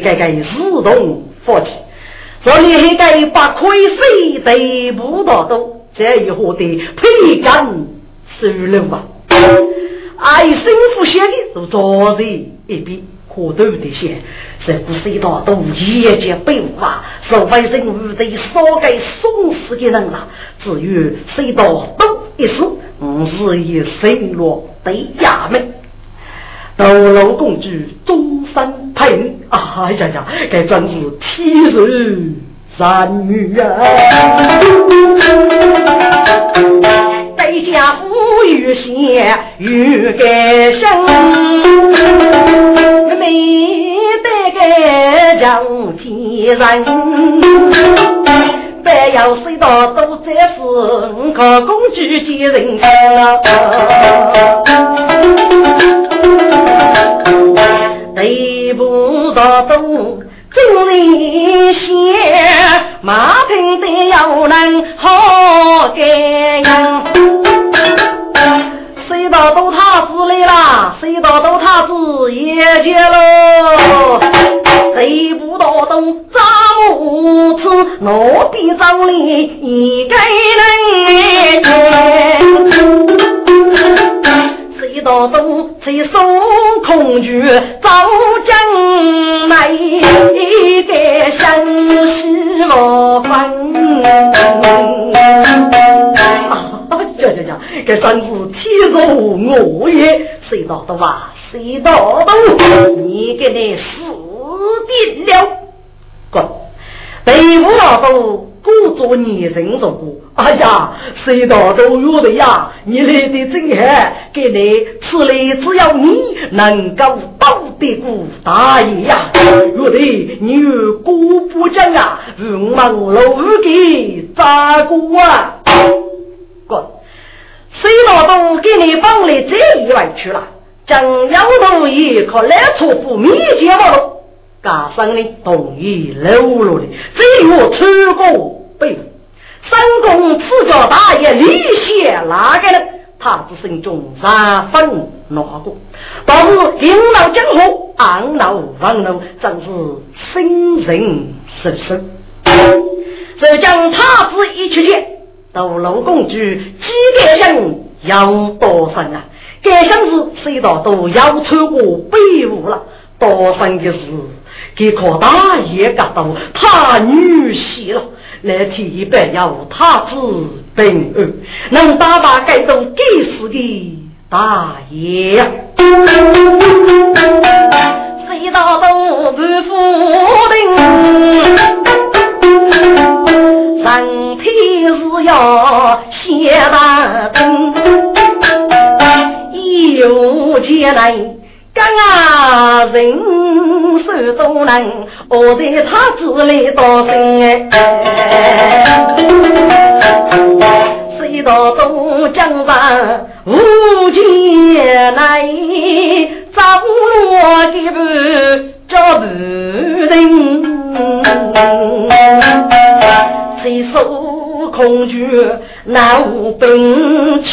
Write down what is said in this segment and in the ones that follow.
该该自动放弃。所以还该把亏水得不到都，这以后的培根收了吧。爱心福写的都坐在一边。可都的些，这不是一道都业界被挖，是为人物的少给送死的人了。至于谁道都一事，我是以生落对衙门，斗罗公主终身配。哎呀呀，该真是天人三女啊！在家富裕些，欲改生。没得个叫天人，不要谁到都在是靠工具接人了。对不到都真理些，马平得要能好干。谁道都他子来啦？谁道都他子也结喽？谁不到东找无此，我必找你一个人。谁道东吹送空军找将来，一个相思莫分。这这这，这算是天助我也，谁道的哇？谁道的？你给你死定了！哥，对不老多，不做女人做过。哎呀，谁道都有的呀！你来的真好，给你此来只要你能够保得过大爷呀！有的你姑不讲啊，五忙六给咋过啊？哥。谁老都给你放了这一万去了？将要头也可来错付米钱不喽？加上呢同意流落的，只有出过背三公赐教大爷李显哪个呢？他之心中三分难过，倒是领导江湖，暗老王老，真是心人深深。这将他子一去见。斗罗公主几个人要多生啊？该想是谁道都要穿过北屋了。多生的事，给可大爷感到他女婿了。来提白要他子本儿，能打把该都给死的大爷呀！谁道都不服定。人体是要写大灯，有钱来干啊人手都能，我在他子里多心哎，谁道都讲吧，无钱来找我的不找不人。谁受恐惧难无兵器，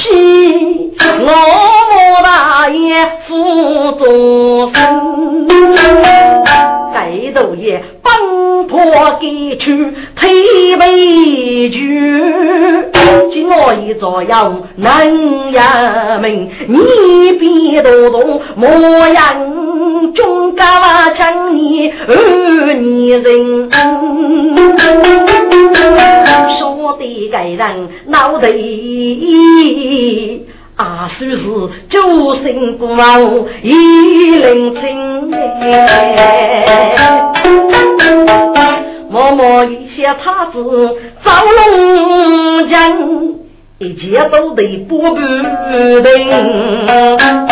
我大爷负重身，盖头爷奔波给去推背举，今我一朝要能衙门，你别多动模样，中高强你二女人。说的一个人脑袋一二是时就生不老一零情默默一些他子走龙江一切都得不得定。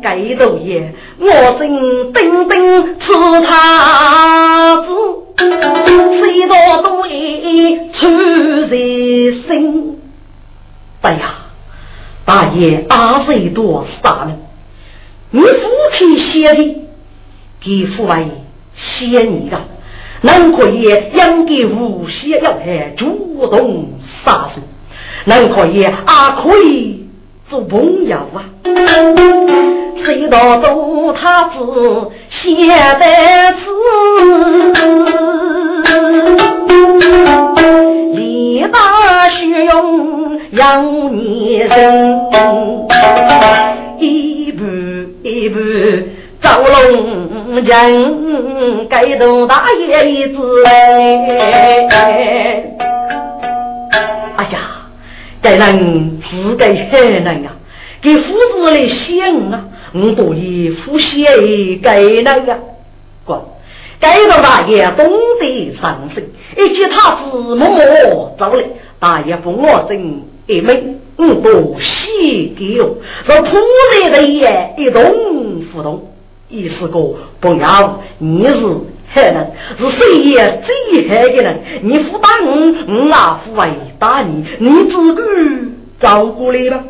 定。该头爷，我正等等吃他子。谁道东里出人心。哎呀，大爷大岁多杀人，你父亲写的，给父为写你的，能可以养给无邪要害，主动杀生，能可以啊可以做朋友啊。谁道都他子写的字，力大虚用要你人，一步一步走龙人，盖头大爷一字。哎呀，这人自该很人呀，给夫子来想啊。我多以呼吸给那个，滚！该到大爷懂得上升，一见他子默默走来，大爷不我真一枚，我多喜给我，说突然的也一动不动，意思个不要，你是害人，是谁也最害的人，你不打我，我啊不会打你，你自个照顾你吧。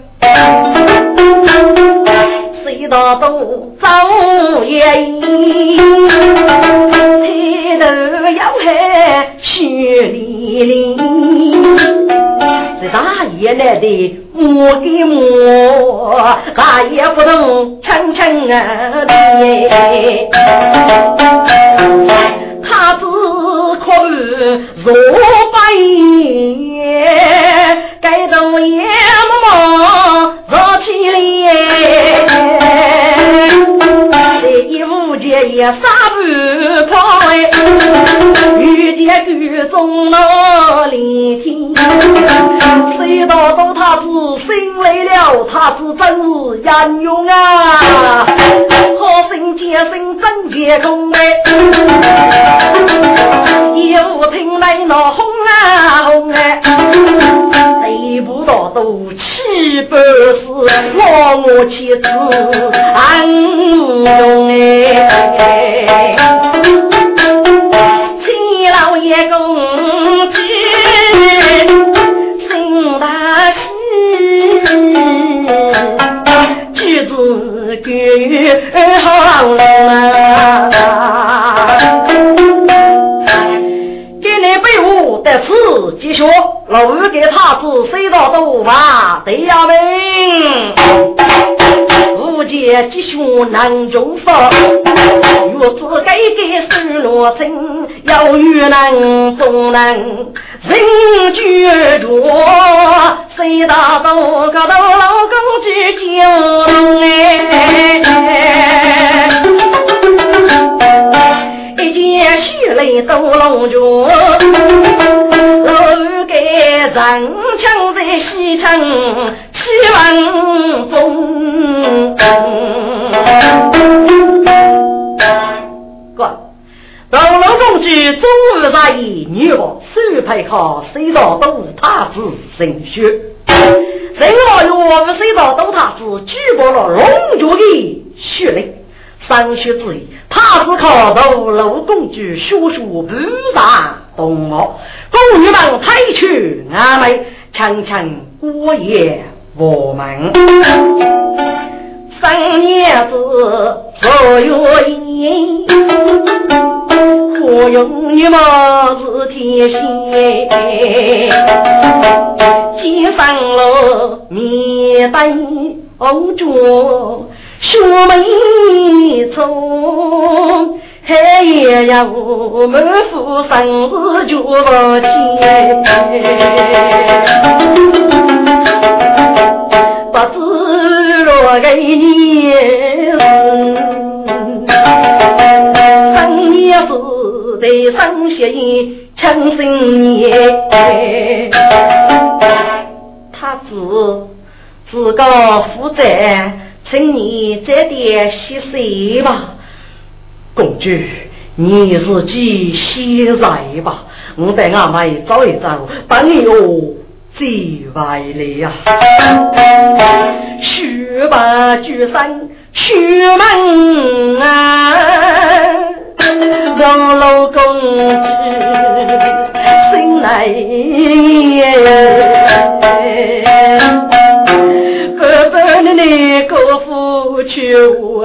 一道都走也一，抬头要看雪里里，这大爷来的摸给摸，大爷不懂轻轻的，哦哦哦凶难中福，若子改改失落成，要遇难终难人居住，谁大都个老公之救哎，一见血泪都笼住，老给人枪在西城七万中。公主中日大义，女我手配好，谁道都他子神学。人老爷我们谁道都他子举报了龙族的血泪。三学之意，他子靠道路公主叔叔不上动我，宫女们抬去阿妹，强强过夜我们。三年子坐月衣，我用你么是天仙？肩上了面带红妆，秀眉粗，还要满腹生日就不钱，不知。我给你，生也是得生些强心年，他自自个负责，请你这点息水吧，公主，你自己先来吧，我带阿妹走一走，等你哦。最外来呀，十八举山出门啊，让老公子生来耶哥的那个夫妻五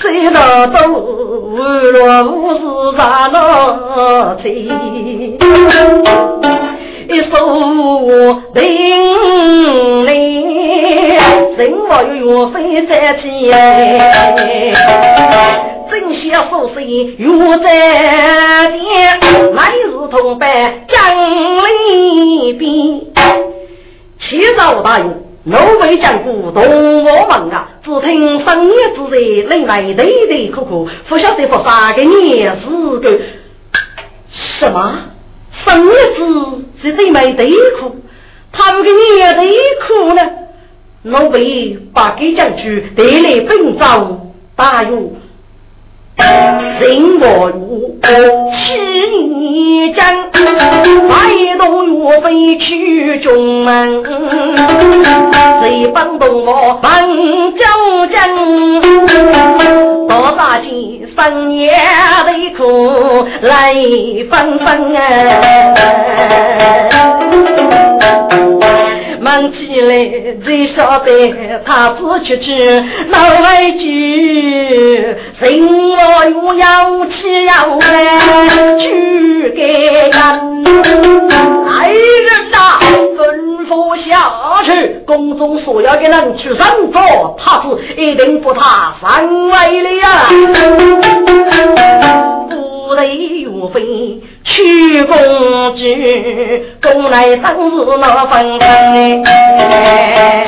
谁道都无若无事三了起一说我的生活有缘分在天正下手势如在天，来日同伴将离别。七朝大勇，老辈讲古同我们啊！只听深夜之人内外对对哭哭，不晓得发啥个年事个？什么？深夜之是对没对哭？他们个年对哭呢？老辈把给将军带来本朝大勇。人我如七年将，百动我飞去中门，谁帮动我帮九江？多大几三年的苦来分分啊！起来，才晓得他自去去老外去，人我又要起要来去给人。来人呐，吩咐下去，宫中所要的人去上座，他是一定不他上位了呀。不得岳飞。去公举，公来当日那分分哎，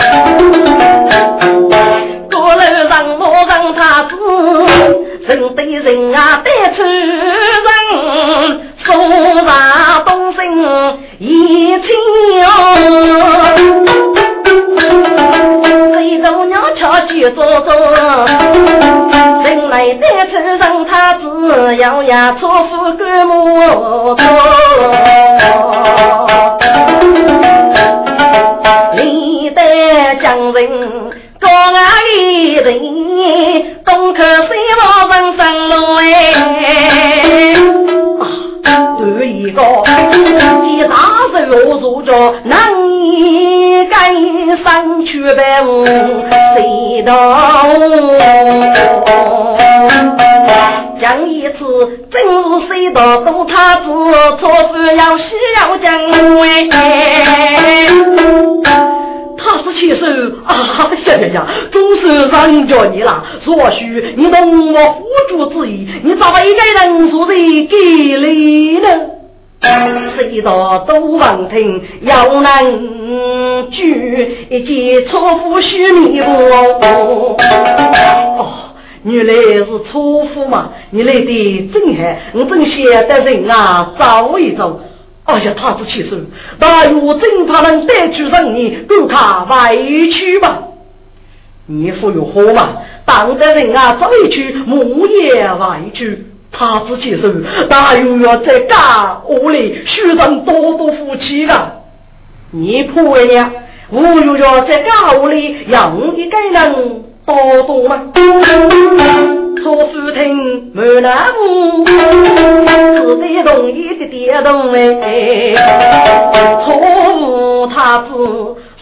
过楼上我让他子，人对人啊得出人，说啥东生一清谁都鸟巧去做做，人来得出人子，咬牙错付干木头。历代将人高雅一人，东可西望人生路哎，对一个几大手做着难一根上去白雾谁道？讲一次，真是谁道都他子，错事要西要讲哎。他是起手啊！呀呀呀，总是让着你了。或许你懂我辅助之意，你咋一个人说的给力呢？谁道都闻听要能举一件错夫须弥不？哦，原来是错夫嘛！你来的真好，我真想带人啊走一走。哎呀，他是气死！大约真怕能带去人你够他回去吧？你夫有火嘛？当得人啊走一去，木也委屈。他是气死！大约要在家屋里许人多多福气啊！你婆娘，我又要在家屋里养一个人多多吗？错夫听满南屋，只得容易的点动哎。错误他子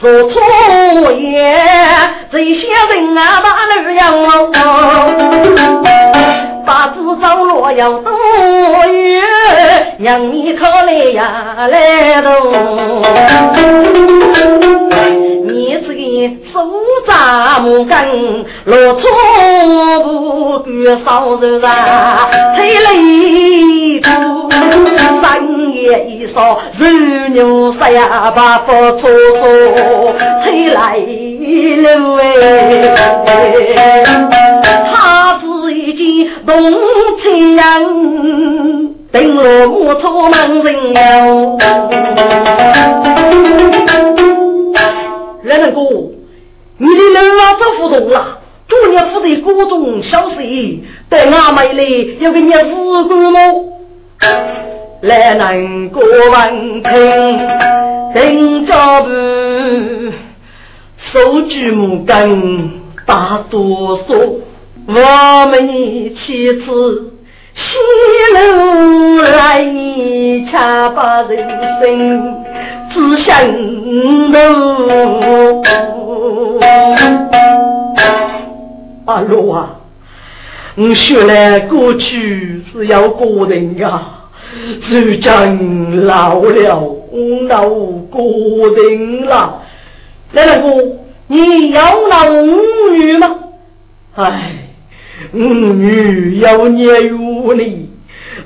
说错言，这些人啊把路要把子走路要多远，让你可来呀来动。你这个手扎木根，落错不管少人啊，吹了一口，三夜一烧，肉牛杀呀把不搓搓，吹来了哎，他是一件动情人，等落木错门人来人哥，你的人啊走不动了，昨年负责各种小事，带俺妹来要给你日过么？来人哥闻听，听着不？手举木杆大哆嗦，我们妻子西楼来恰把人生。只想奴。阿罗啊，我学来过去是要过人啊，如今老了，我老过人了。奶奶姑，你要那五女吗？哎，五女要年有你，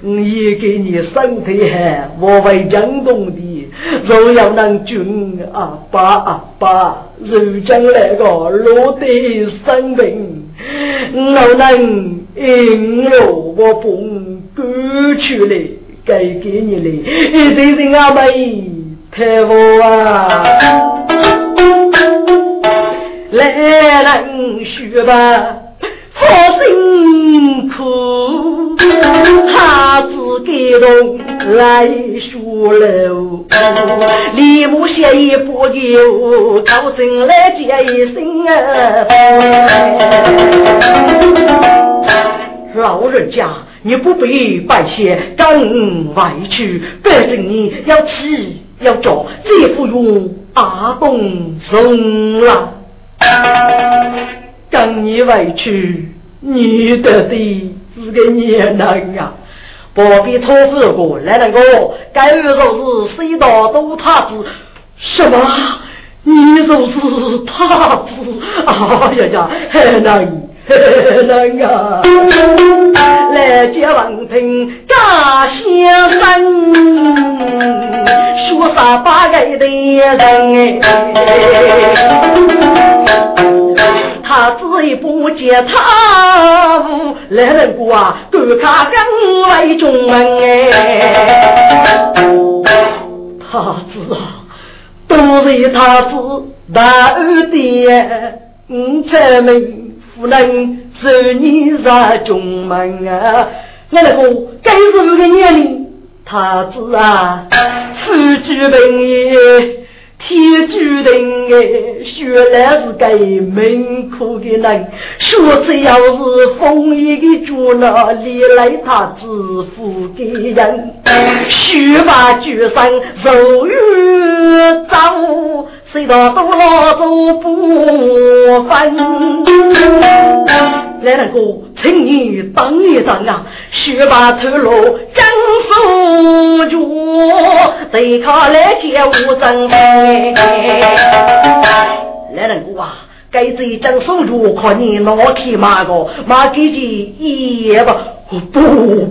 也给你身体好，我会讲动的。若要能君阿爸阿爸，如今那个落地生命，我能引路我蹦过去了，该给你的，一定是阿妹太我啊。来人学吧，好辛苦，他自感动来说喽。李母写一不由，高进来接一声啊！老人家，你不必拜谢，跟外去，反正你要吃要着，这不用阿公送了。跟你回去，你得的是个年人啊！不必错事过来人个，该说是谁道都他子？什么？你说是他子？哎呀呀，很难，很难啊！来接王平家先生，说啥八个的人他只一不接他无来人过啊，赶他更为中门哎。他子啊，都是他子大二爹，五才门夫人受你入中门啊。来人过，该是个年龄，他子啊，夫妻朋友。天注定哎，原来是个命苦的人。说只要是封一个住那里来，他致富的人，须把举身受于遭，谁道都老走不分。来人哥，请你等一等啊！须把头颅将手住，对他来接无争。来人哥啊，该这将手住，看你拿去马个马给几一吧？不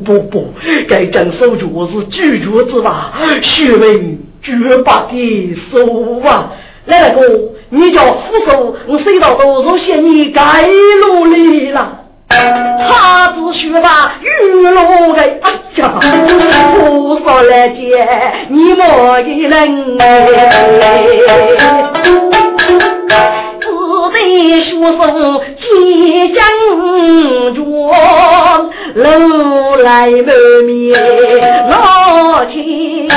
不不，该将手住是居住之法，学问绝不给手啊！来人哥。你叫扶手，我谁道都是嫌你该努力了。他只学把玉龙哎呀，扶手来接你莫一人只得学手即将着，楼来满面老天。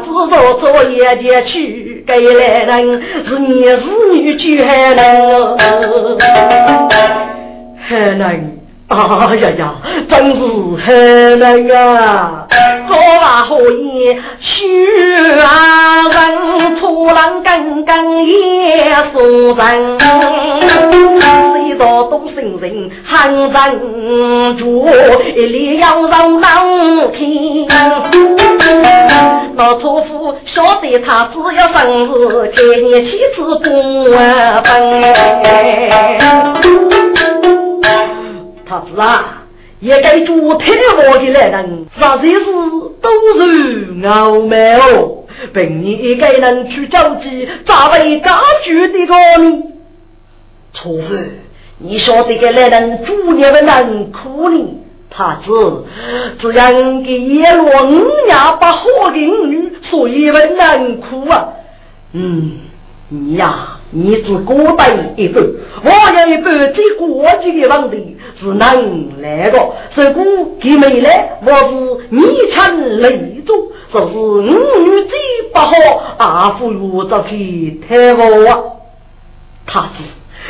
他知道做业界去，该来人是你是女婿还能，还能。啊呀呀，真是很难啊！好话好言，虚啊人，粗人刚刚也说人，谁道懂心人喊人主，一里要让人听。老祖父晓得他只要生日，千年七次不完分。他子啊，也该做太王的来人，啥些事都是傲慢哦。本你一个人去交际，咋会家居的个呢？错子，你晓得个男人主业的难苦呢？他子只因给叶落五娘把好的女，所以问难苦啊。嗯，你呀。你只孤单一半，我有一半最国际的问题是能来的。如果他没来，我是你强累主，就是五女最不好，阿父又着去太我啊。他是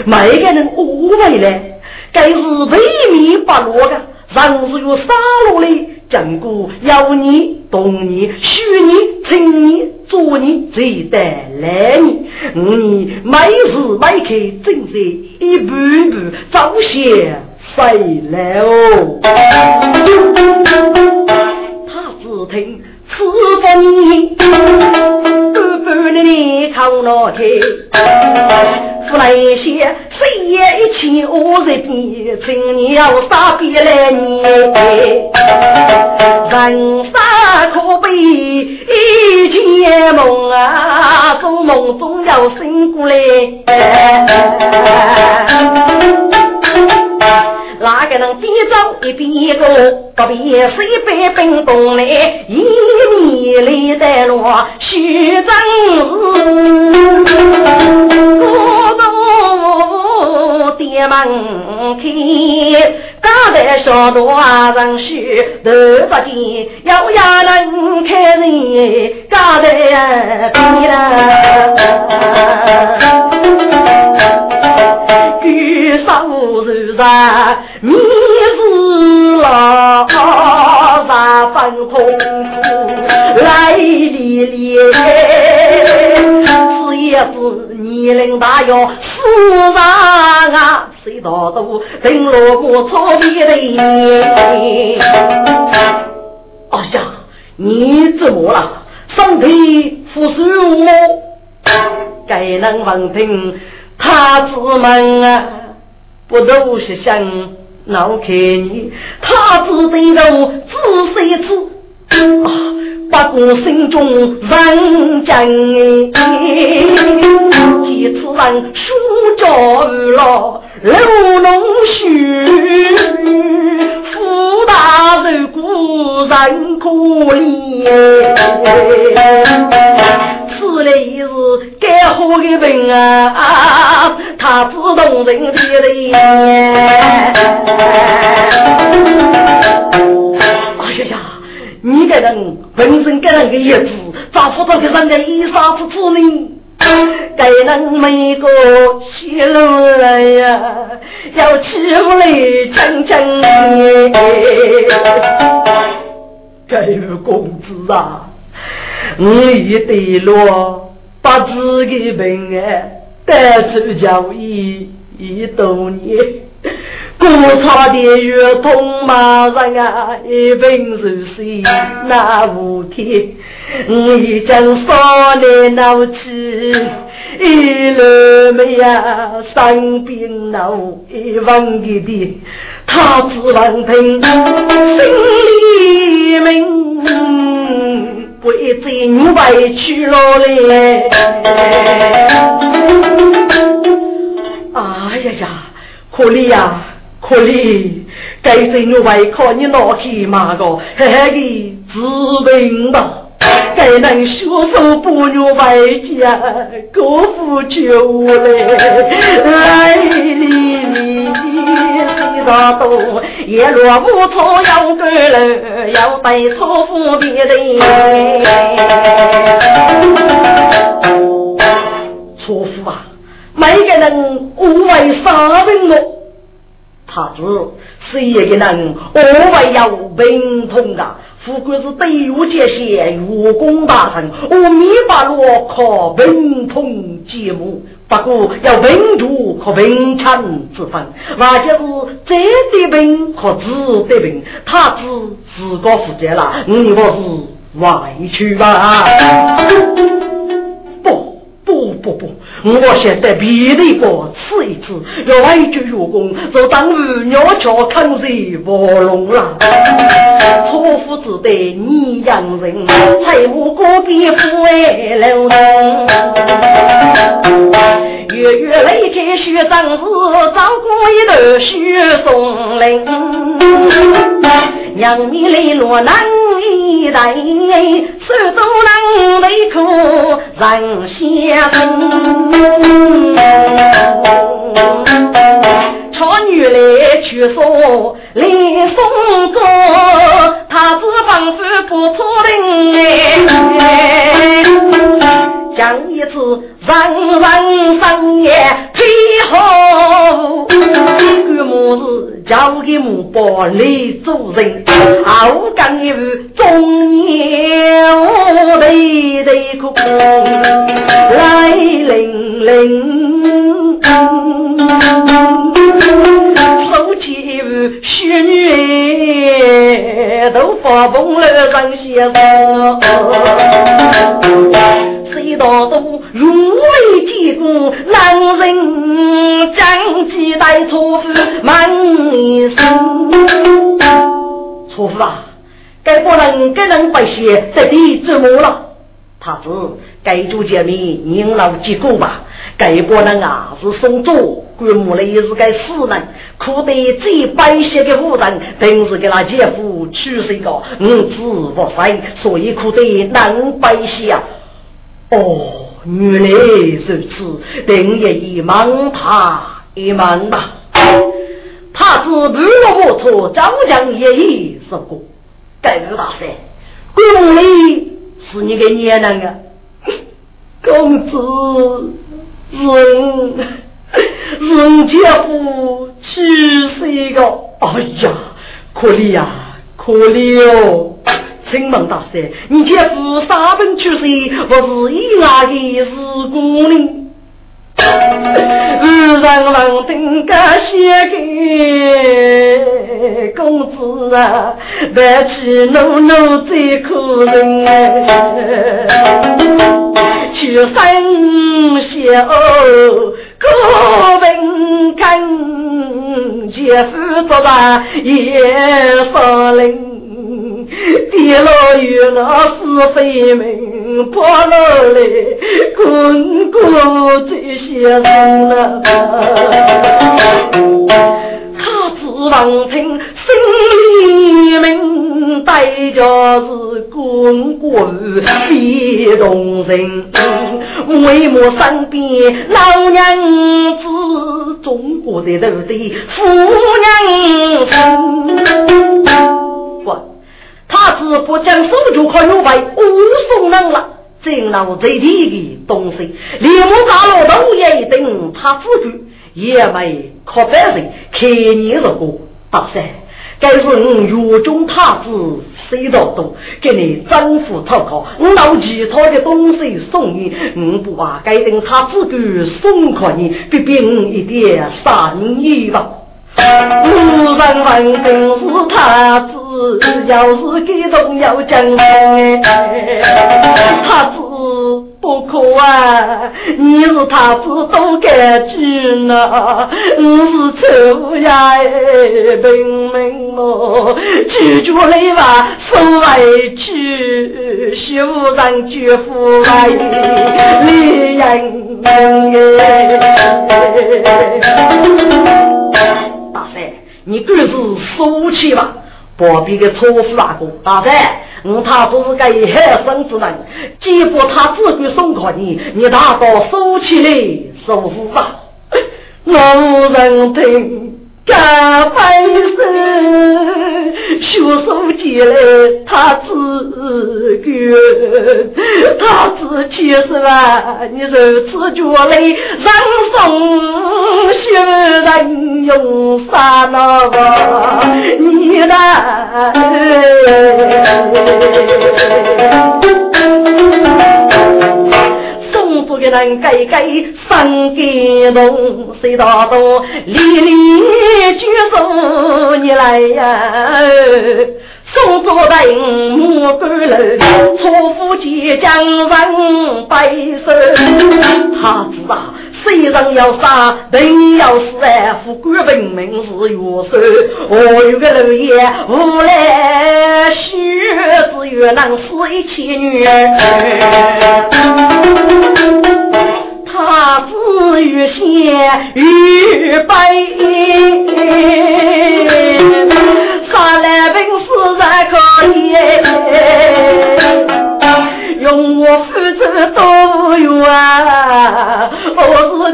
每个人误会来，该是为民不落的，人是有杀戮的，经过要你、懂你、许你、听你。做你最得来你，五年每时每刻正在一步步走向谁来哦？他只听此番言，半半的你靠脑袋。出来些，谁也一起我在边，请你要傻逼来你，人生可悲一件梦啊，做梦总要醒过来。哪个能边走一边过？隔壁水杯冰冻来，一米里的路虚真是。店门开，刚在小多人许头发尖，要要能看人，刚在边了。举手如山，面是老，三分痛苦来历历，是也是。年龄大哟，四万啊，谁道都等落过草地的。哎呀，你怎么了？身体不舒服？该能闻听他子们啊，不都是想闹开你？他只对头仔细吃啊。不过心中认真，几次人书教了刘龙须，福大寿古人可怜，此来是该好的病啊，他自动人的嘞。哎呀呀！你个人本身个人的叶子，咋不到个人的衣裳之处呢？该人每个泄露来呀，要欺负你讲讲该位公子啊，我一对落把自己病啊带出教义一多年。古草的月通马人啊，一本书写那五天，我已经少年老气，一路没呀生病恼，一忘记的他只问听心里明，为真委屈了嘞。哎呀呀，可怜呀！可怜，该是我为靠你拿去嘛个，嘿嘿治病吧。该能学手不女为家，过富求来，来里里谁道多？一落不错。要个人，要被错。付别人。错。付啊！每个人无为杀人么？他只是一个人，我为要文通的，富贵是对我这些武功大成，我没法落靠文通节目，不过要文读和文强之分，那就是这的文和字的文，他只自个负责了，你我是外去吧。不不不不，我现在比你过吃一次，要外举月功，就当于鸟雀看谁卧龙了。错夫只得你养人，财务隔壁富哎楼月月来开学生子，照顾一头雪松林。娘你泪落难一代，手都能泪苦人相逢。巧女来去说来送歌，他子仿佛不错人讲一次人人生也配好，干么事交给母宝来做人，好干一副中年对泪哭来淋淋，手起血女都发疯了，让先生。如为结果，男人将几代错夫满一生。错夫啊！该不能给人白血，在地折磨了。他子该做姐妹，年老结果吧。该不能啊，是送走，棺木里是该死人，苦得最白血的夫人，平时给他姐夫娶是一个五子不生，所以苦得难白血啊。哦，原来如此，定也一忙他一忙吧。他子不落不错，张将也已说过。盖个大山，公里是你的娘娘啊！公子，人人家夫娶是一个，哎呀，可怜呀，可怜哦！请问大山，你姐夫三本去世，不是意外的事故呢？二人郎登个写给公子啊，白起怒怒最可人哎，去生小高文根，姐夫做吧也少林。跌落雨那是非命，破了嘞，滚滚这些人呐。他只望听心里明，带着是滚滚别动人。为么身边老娘子，中国的都得夫娘他只不将手就可有为无送人了，真老最低的东西，连木大老都也等他自己也没可别人看你如果大三，该是我狱中太子谁道多，给你丈夫讨好，我拿其他的东西送你，我不话该等他自己送给你，别别我一点善意吧。无人问定是他子，要是感动要讲哎，他子不可啊！你是他子都该知呢，我是丑呀平民么？拒绝你吧，受委屈，修上绝夫来离人哎。你更是俗气吧？旁边的车夫那个大概，我他只是个害生之人，结果他自己送给你，你大到俗气嘞，是不是啊？无人听。大半生修手机嘞，他自觉，他自己是吧？你自觉嘞，人生新人用啥那玩你呢？做个人改改生感动，谁道多离离举手你来呀？送做人木板楼，错夫即将人白首，他知道。谁人要杀，人要死哎！富贵文明是元首，我有个老爷无来许，只愿能死一妻女。子欲仙欲白，他来本事还可以。用我负责多远，我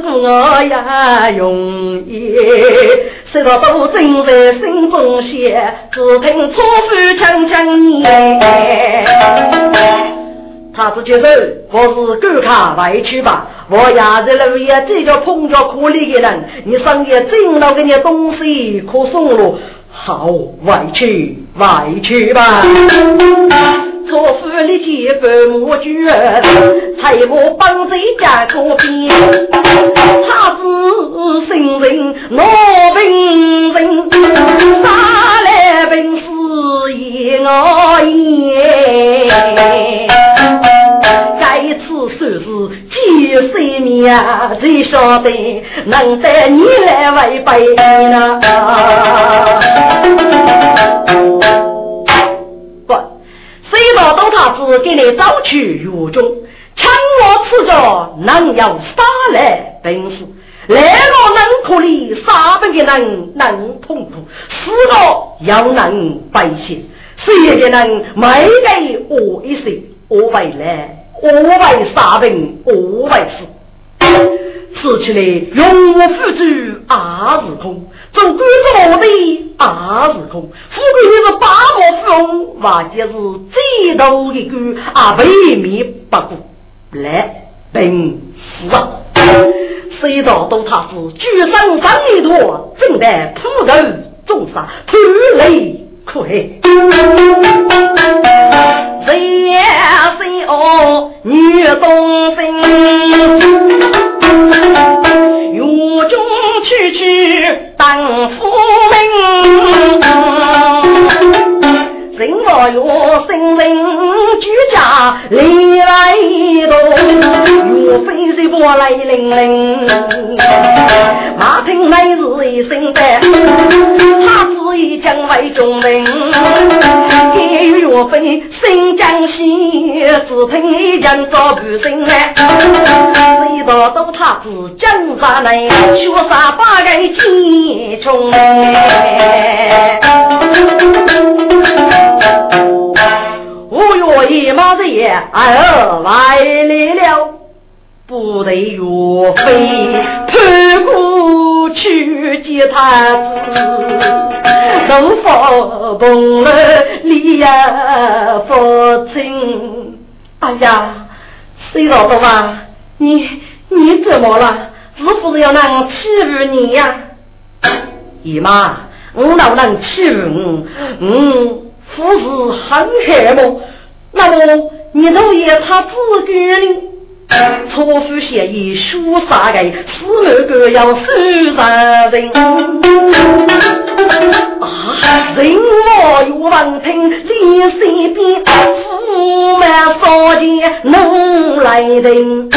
是我呀容易，谁道都正在心中写，只听错夫强强念。他是接受，我是赶卡回去吧。我压在路也这叫碰着苦力的人，你上夜挣到给你东西可送了，好，回去，回去吧。错夫立即父母绝，财我帮贼家可边，他子心人我病人，杀来本事也我言，该次算是几岁命，谁晓得能带你来为背呢？不谁道都他子给你找去狱中，抢我此着能有啥来本事，来个能可里杀本的人能痛苦，死了要能百姓，谁也能没给我一些，我为来，我为杀本，我为死。吃起来永无富足二是空，做官做我的二是空，富贵你是八宝富翁，或者是最大一个啊，未免不顾来本事啊！谁道都他是举身上一坨，正在普头重杀，头泪可恨。谁呀谁哦，女东生。狱中区区当夫名，人我有生人居家离来多，岳飞是波来凌凌，马腾来是一声的，他自已将为中人，给岳飞新江西，只听一将遭不胜来，谁道都他自江山来，血杀八个千穷哎。五月一马日，儿来了，不得岳飞攀过去接他子，怒发崩了李呀父亲。哎呀，谁老多啊？你你怎么了？是不是要能欺负你呀？姨妈，我老能欺负我？嗯。夫是很黑么？那么你老爷他自个呢？错夫协议书啥个？死那个要收杀人啊！人我有闻听，李三边驸马少见能来人。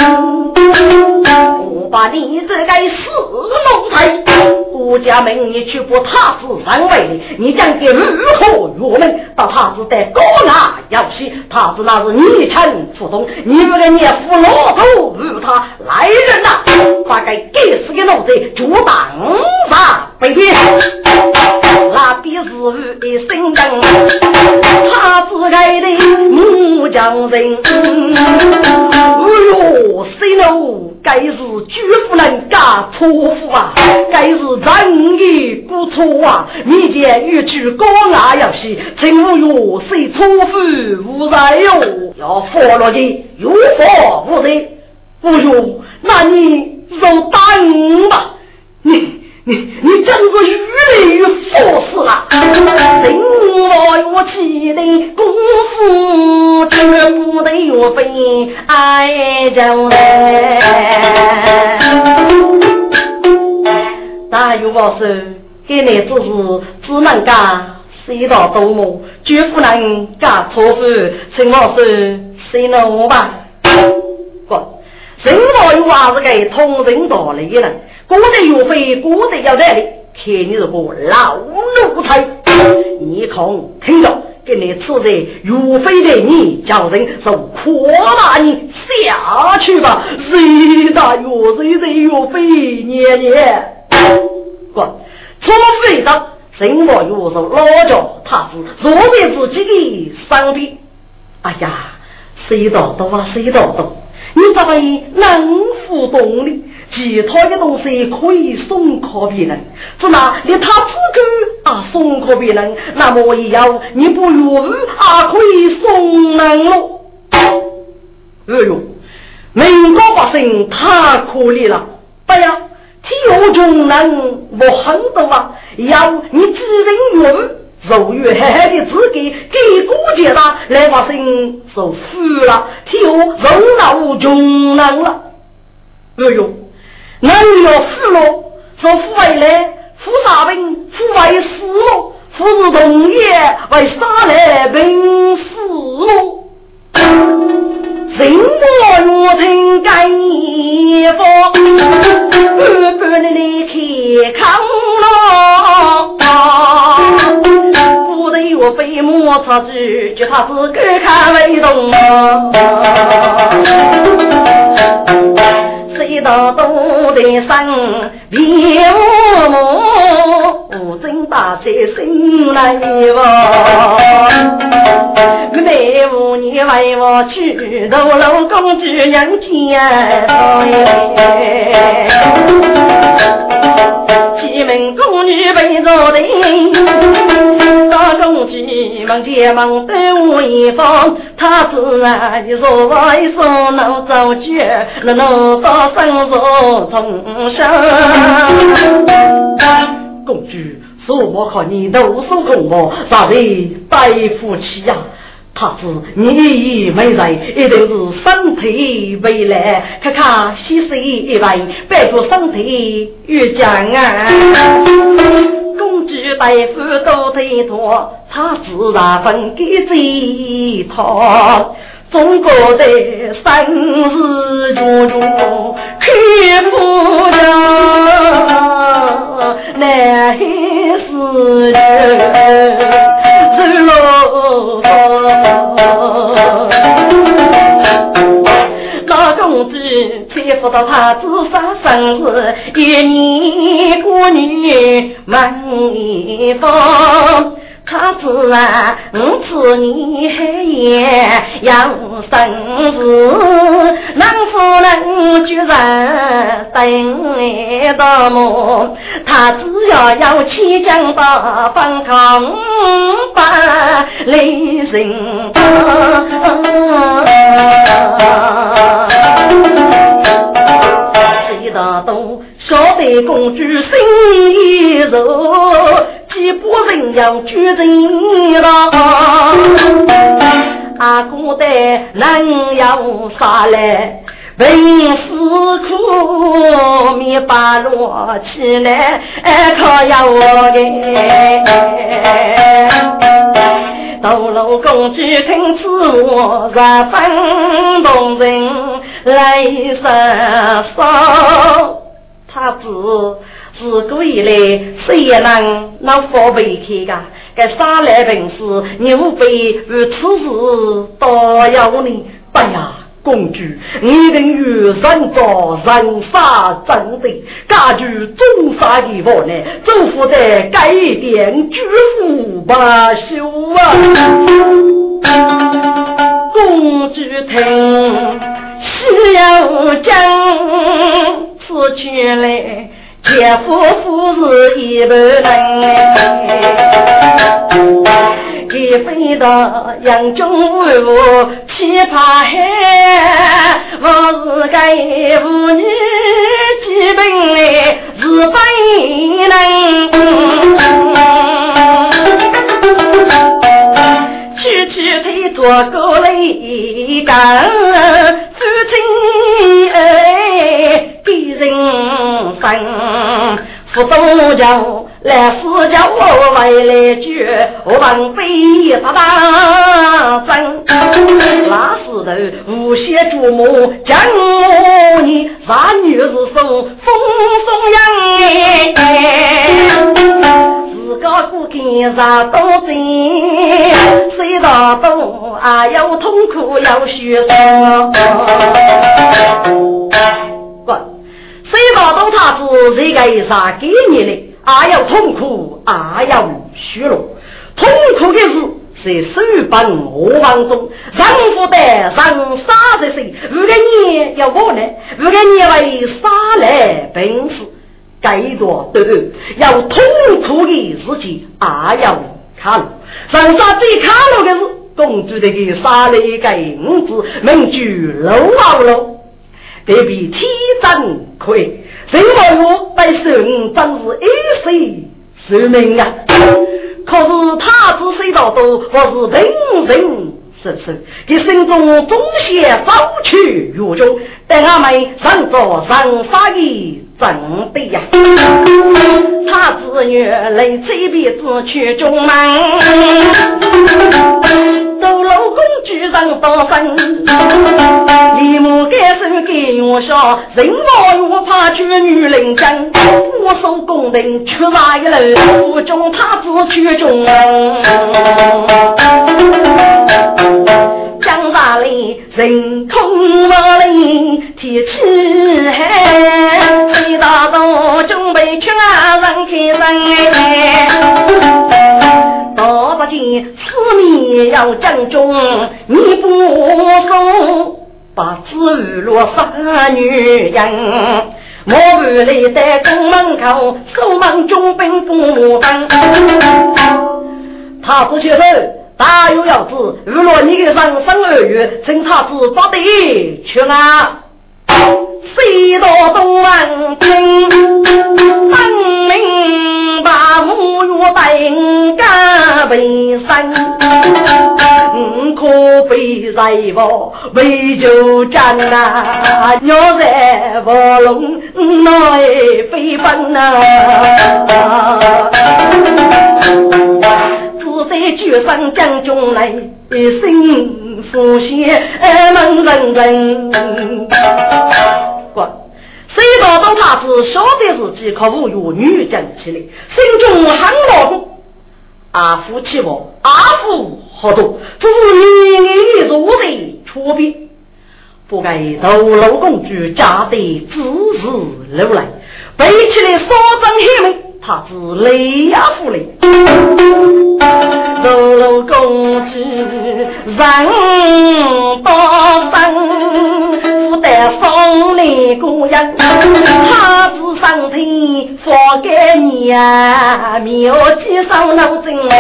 我把你这个死奴才！我家命你去不他子上位，你将给如何入门？到他子得高拿要西，他子那是逆臣不动，你们的你扶老头与他来人呐！把该该死的奴才就当杀北边，那必是一声将，他子爱的木匠人。哎呦，谁喽？该是举夫人家错夫啊！该是人义不错啊！民间欲去高雅游戏，请勿哟，谁错夫无在哟？要佛了的，有佛无在。哎呦，那你就等吧！你你你真是越来越佛事了！人我我气的功夫，绝不得岳飞爱将来。大有老师，给你做事只能干谁道多么，绝不能干错事。请老师，谁能我吧？不，人老有话是给通人道理的人，过得岳飞，过得要得的，看你是个老奴才。你空听着，给你吃的岳飞的你叫人就扩大你下去吧。谁大岳谁在岳飞年年。滚！错非道，什么又是老脚？他是坐在自己的身边。哎呀，谁道多啊？谁道多？你咋个能互动呢？其他的东西可以送给别人，只拿连他自个啊送给别人，那么以后你不愿啊可以送人了？哎呦，民国百姓太可怜了，不呀？天下穷人我很多啊，要你只人用，如月海的资格给国家了，来把心受负了，替我容纳无穷人了。哎呦，人要富了，说富为来，富啥病？富为死了，富是同业为啥来病死了？人我如听该风，半半的离开康乐。不得我非莫插句，就他是敢看为动。谁道都得生别无真大在心来望。妹夫，你为我去到老公举娘家，七门宫女背着的，大公举忙结忙对我一方，他自然的说话一说能造绝，能能到生死重生。公主，是我看你都手空我，咋的带夫妻呀？他知你已没在，一定是身体未来。看看西施一位，拜托身体越强啊！公主大夫都推脱，他自然分给这套。中国的生死决绝，开富家，难死人，走老公子欺负到他自杀生日，一年过女满一方。他自然五次你黑夜养生时，能否能决然等到么？他只要要起将把反抗把雷人谁大都晓得公主心一柔。几拨人要举人了，阿哥的人要杀来，为死苦没把落起来，可要我的。到了公主听此话，十分动人，泪洒双，他只。自古以来，谁也能能发背开噶？该杀来本事，牛背如此事都要你。哎呀，公主，你跟玉山做人杀真的，家具中杀的我呢？祖父在改变举夫罢休啊！公主听，需要将去来。姐夫夫是一般人，给飞到杨中府去爬海，我是个妇女基本来是本能，去去推做个雷干夫妻哎。一人生，不懂叫来死叫我为来绝，我王妃他当真。那时头无邪主母将我你杀女子手风送扬自个不干啥都真，谁道都啊要痛苦要血伤。谁道都他是这个啥给你的？啊要痛苦，啊要虚弱。痛苦的是在手本我当中，人负担上杀的谁？如果你要我呢？如果你为杀来本事，该多都要痛苦的事情，啊要看。上杀最看路的是公主的给杀了一个五子，名句老老了。得比天真亏，谁话我对神真是一世受命啊！可是他子谁道都不是人人。是是，给心中总想早去狱中，等俺们上座上法的正对呀。他子女来这边子去中门，都老公举人不分，立马改手给我说，人老我怕娶女人家，我手工人出哪一路，府中他子去中。人空无里，天气寒，谁大道准备去啊人开人到不见此面要正中，你不送，把子落杀女人。我儿来在宫门口，守门中兵不等。他不接受。大有要子，如若你的人生二月，请他子不得去啊！谁到东门听，分明把母月等家为生，五可被在我为救战啊！鸟在卧龙内飞奔啊！在举上将军来，心福险门人人。过，谁道当他是晓得自己可无有女将起来，心中很恼火。阿夫欺我，阿夫好多？只是你如的出兵，不该头楼公主家的子时流来，背起来所争黑门。他是雷亚夫人，楼楼公主人多生，不得风雷过人。他是上天发给你呀，妙计上脑筋啊，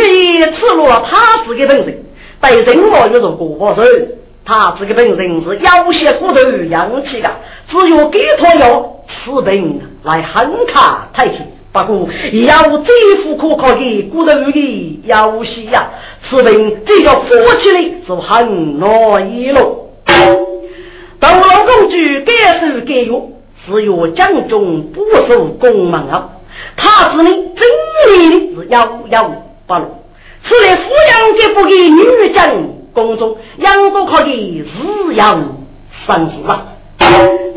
女一赤裸他自己本身，对任何有种过不手，他自己本身是有些骨头洋气的，只有给他药吃病来很卡太平。不过要最富可靠的骨头的有些呀，吃病这个夫妻的是很难一路。到老公主该手该药。只有江中不守宫门啊！他子呢，真理是遥遥此来抚养给不给女将宫中，养不可的日养生死啊！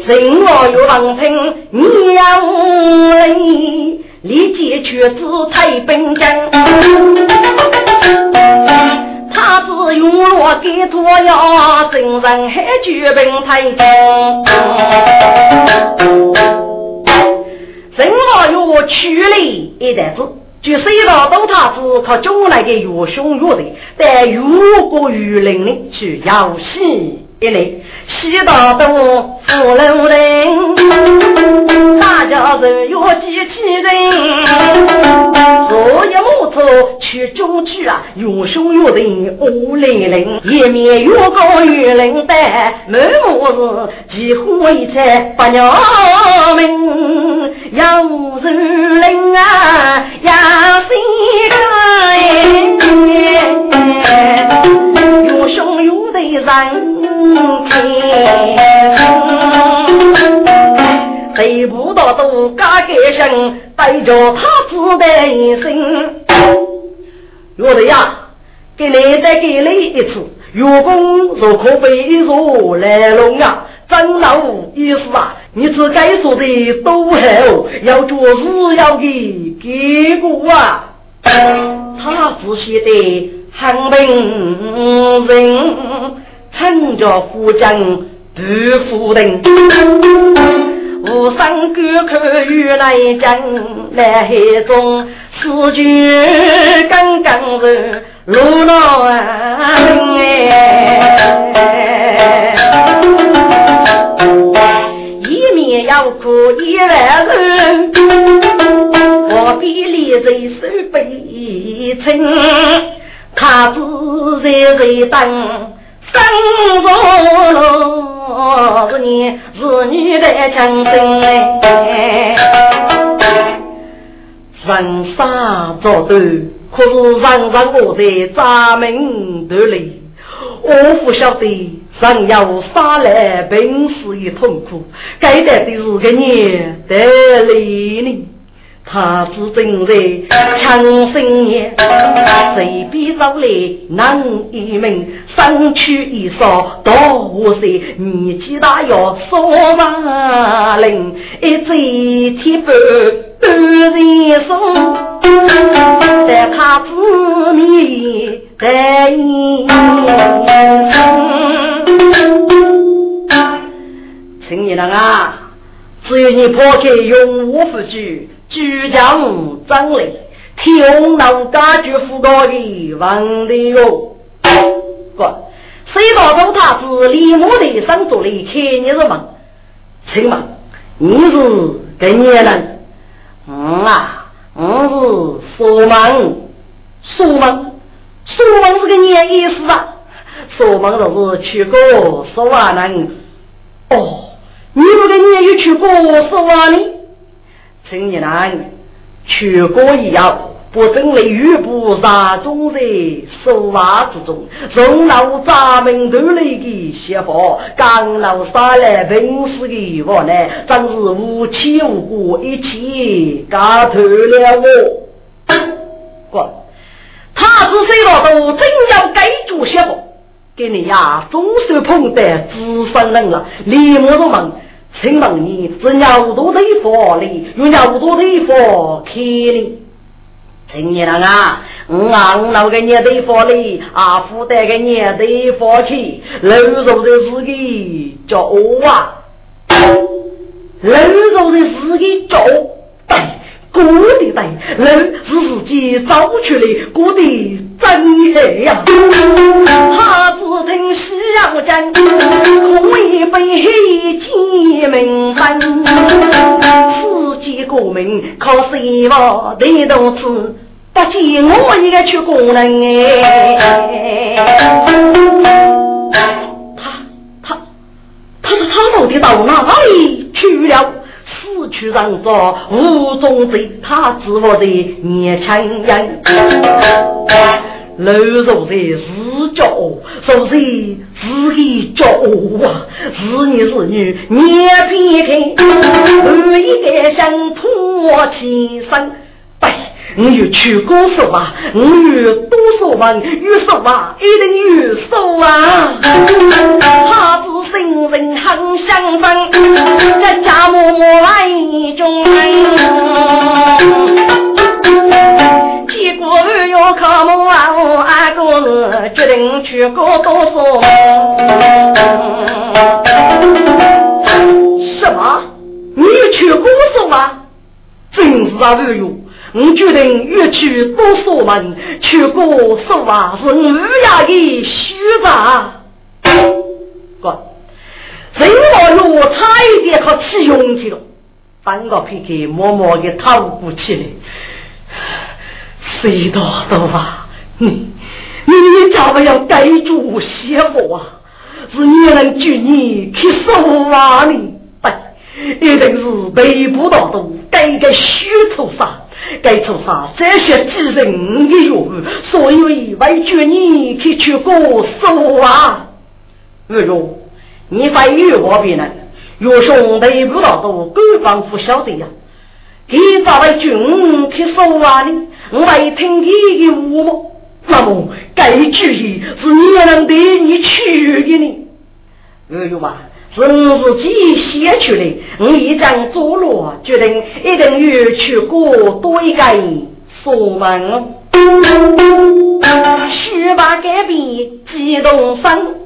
人我有王听，你要立立即去自太本将。他只用我给托呀，真人还举本太平。正好有取了一袋子，就谁道都他子靠将来的越凶越的，但越过越灵的去要戏。一来，西道东富楼人，大家人有几千人，所有木头去中去啊，越凶越人无来人，一面越高越灵丹，满目是几乎一切不鸟命，要人灵啊，谁不到都嘎个声，带着他自的一生。我的呀，给你再给你一次，月公若可被如来龙啊，长老意思啊，你只该说的都好，要做事要给结果啊。他自写的很平人。趁着夫将杜夫人，无声高口与来江，来海中四句刚刚是路老哎，一面要哭一面人，何必离在手背称，他只在在等生活路，是你是女的强声哎，人杀作斗，可是人人我在咱们头里，我不晓得。人要杀来本死也痛苦，该得的是个你得利呢。他是正在强生也，随便找来男一名，身躯一扫多岁，年纪大要说万灵，一嘴铁板断人松，在他子面在眼请你了啊，只有你抛开永无复举。举将张雷，天龙家具副高的王的哟。不，谁道中他是李牧的上座里开你是门？请问你是个年人？嗯啊，我是锁门，锁门，锁门是个年意思啊？锁门就是去过锁瓦人。哦，你这个年有去过锁瓦呢？青年人，全国医药不正为玉部杀中在手袜之中，从老咱们头来的血法，刚老杀来本事的我呢，真是无亲无故，一起干透了我。滚！他是谁老都真要该做血法，给你呀，总是碰得资深人了，立马入门。请问你是鸟多的佛哩，用牛多的佛开哩？请你啊，我昂老个你的佛哩，阿福带个你的佛去，楼上的自己叫我啊，楼肉的自己叫，过的对，楼是自己造出来，过的。真黑呀！他只听西洋讲，空一杯黑鸡鸣分，世界国民靠希望的都是不见我一个去工人哎。他他他说他到底到哪里去了？去让着无中贼，他自我的年轻人。老肉在自叫，说是自己叫啊，是男是女，你偏看，我一个想托起身，我有去过手啊，我有多少万，有手啊，一定有手啊。他是生人很相分，家家默默来中。结果要靠我二哥决定去搞多少？什么？你有去过手吗？真是啊，二哟！我决定越去多少门？去高手啊，是我家的虚吧？哥，这我哟差一点靠起勇气了，半个皮给默默的透不起来。谁道的啊？你你咋不要盖住邪火啊？是你能救你去守啊？你对，一定是北部大都该个虚出杀，该出杀这些之人的哟，所以为救你去去过守啊。二如你非与我别人，若兄北部大都官方不晓得呀，给咋为军去守啊呢？我来听你的话，那么该主意是你能对你去的呢？哎呦嘛，是我自己写出来，我一张坐落，决定一定要去过多一个锁门，十八改变激动声。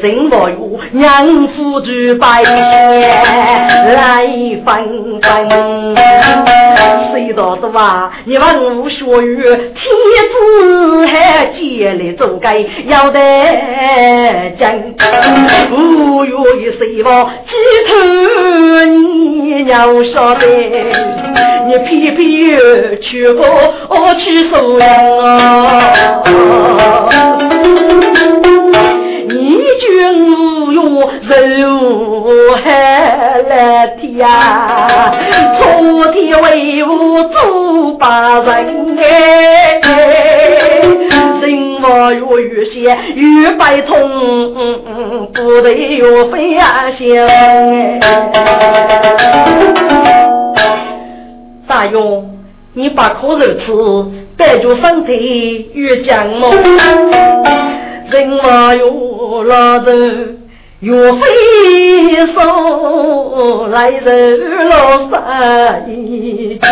生活有娘夫主百姓来分分，谁道的话？你问我学语，天子还接来做该要得讲。五月一岁望鸡头你你娘晓得，你偏偏去我去收养啊！你君哟，柔海来天，昨天为我做把人哎。我越越写越白痛，不得越飞翔。大勇，你把苦肉吃，带着身体越强猛。人马越拉着岳飞说，来人老三一江。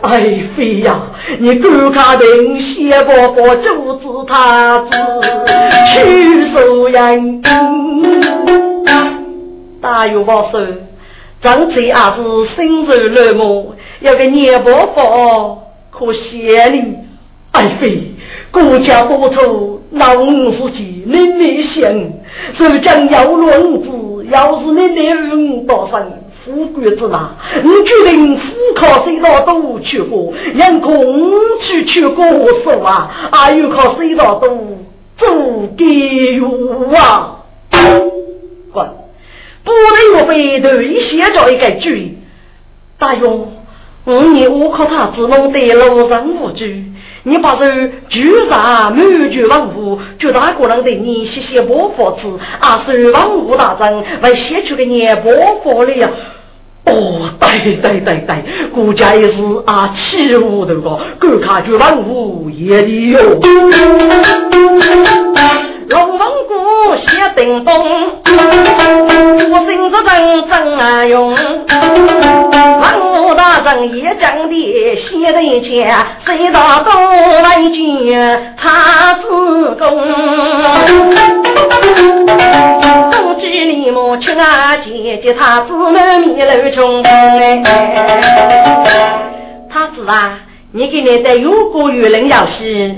爱妃呀，你赶快定谢伯伯阻止他子去收人。大有宝说，张嘴也是心柔软木，要个年伯伯可谢你。爱妃，国家多愁，老五自己您你想，如将要论子，要是你领多生。富贵之大，你决定富考隧道都去过，让公去去过手啊！还有考隧道都做给我啊！滚！不能我背头一写着一个句，大勇，五年我靠他只能得路上无主。你把这聚散满聚万物，绝大个人对你谢谢伯父子，啊是万物大增，为写出个年伯父了呀！哦，对对对对，国家也是啊，欺负的个，各卡就万物也的哟。龙凤鼓写叮咚，我心着真真啊用。万物大人也讲的写得钱，谁道东来军他自宫。东居里莫吃啊姐姐，他子满面露穷哎。他子啊，你给你的有国有人要是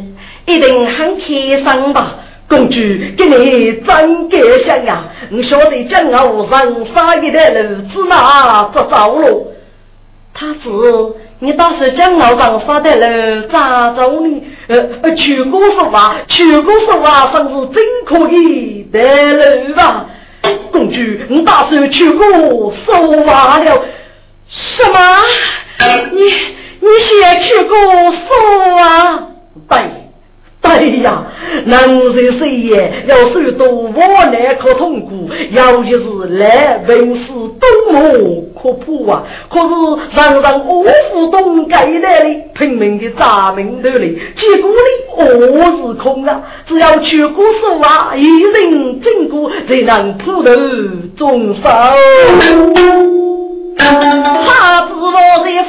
一定很开心吧？公主，给你真感谢呀！你晓得江湖上杀一的路子哪这走路？他子，你倒是江湖上杀的路咋走呢？呃呃，去过说话，去过说话，算是真可以的路吧？公主，你打算去过说话了？什么？你你先去过说啊？对。哎呀，男人谁也要受多我难可痛苦，尤其是来文事多么可怕啊！可是常常恶虎东街来的拼命的砸门头里，结果呢，我是空啊！只要去过手啊，一人经过才能破头中手。他知我在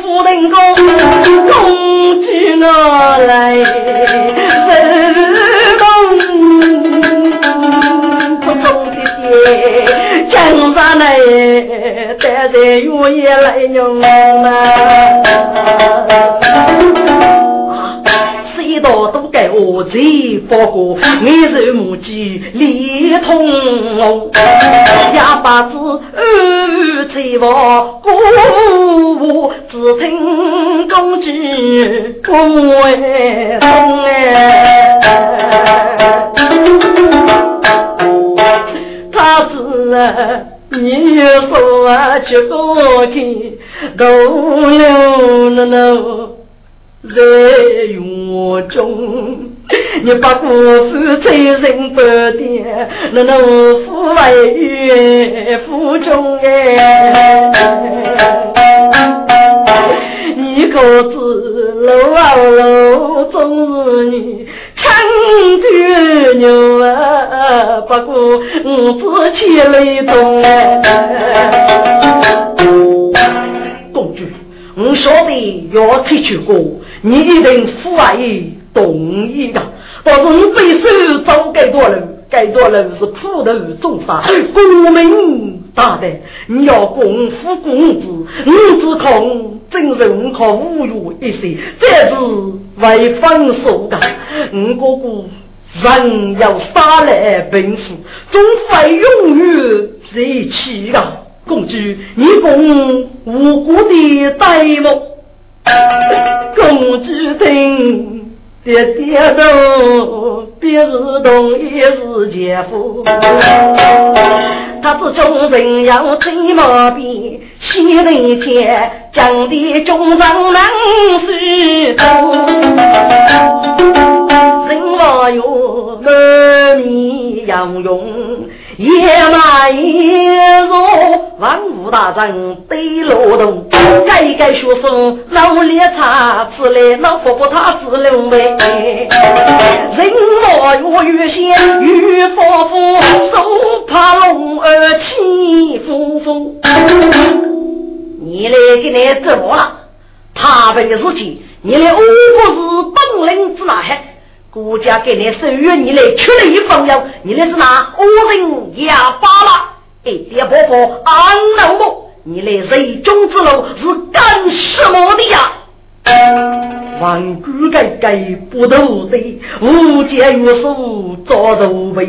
用啊。一道都该我最不过，你是母鸡连通哑巴子二嘴我鼓只听公鸡公哎松哎，在院中，你把故事催人不点，那那府外院府中哎，你可知楼啊楼，总是你唱的牛啊，不过我自气雷动哎，公主。我晓得要退去过，你一定父爱同意的。但是你背手走该多人，该多人是普头重杀，功名大的，你要共夫公子，你只恐真人靠侮辱一些，这是为分手的。我哥哥人要杀来本事，总会永远在一起的。公主，你共无辜的呆目，公主听，爹爹都别是同一是姐夫，他是众人要吹毛笔，西人前讲的中上难是多。人我有满面杨勇，也马野肉，万物大战对劳动，改改学生老烈茶，此来老婆婆他是龙妹。人我有月仙玉佛佛，手怕龙儿欺负风。你来给你怎么了？他本事情，你来我不是本领之哪还？国家给你授予你来缺了一方药，你来是拿恶人哑巴了。哎，爹婆婆，安老母，你来水中之路是干什么的呀？万古改改不斗的，无间有数做斗背，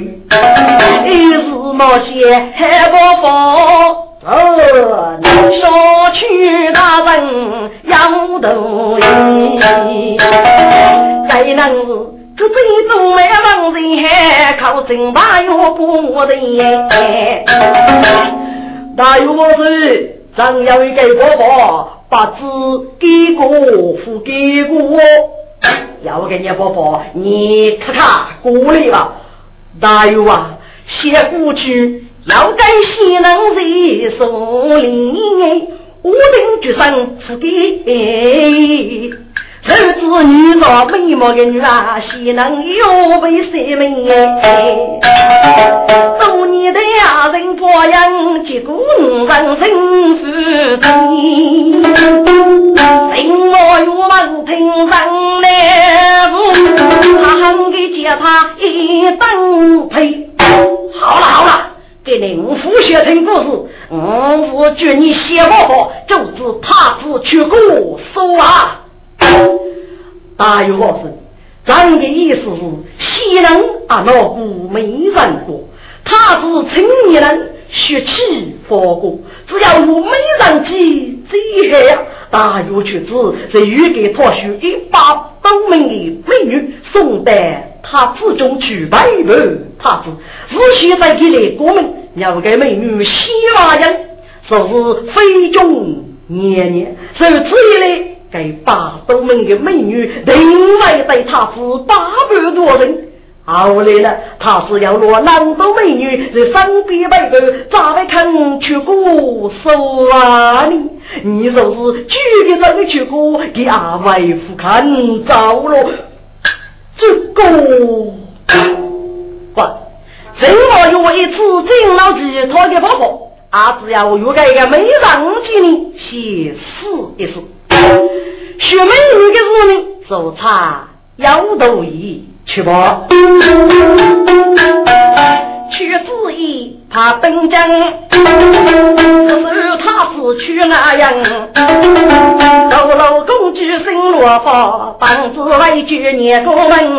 一日冒险还不放。哦，说去大人要斗义，该能是。这最终没望人还靠真大药不人。大有我是张要一个婆婆，把子给过付给过，要给你婆婆，你看看过来吧。大有啊，写过去要该西能谁送礼，我等决上付给。儿子女老美貌的女啊，岂能有为谁美？做你的呀人婆养，结果人生负罪。人我有门听上来福，他喊给接他一等配。好了好了，给你五副写成故事，我是祝你写不好，就是他子去过手啊。大有老师，咱的意思是，西人啊，老古没人过，他是青年人，血气发过，只要我美人计，最害呀！大有却知，在欲给他许一把都门的美女送到他之中去拜拜，他子只需再给来过门，要给美女西娃人，说是非中年年，如此一来。给八斗门的美女，另外对他是八百多人。后来呢，他是要落南斗美女在身边摆个，咋会看去过手啊？你你说是举个这个去过，给阿外夫看着了，这个不，正好有一次金老吉他的婆婆，啊，只要有个一个美人计呢，先试一试。学美女的事呢，做差要多疑去吧。去子意怕本将，可是他是去那样？走路公举心落发，棒子外举念过门。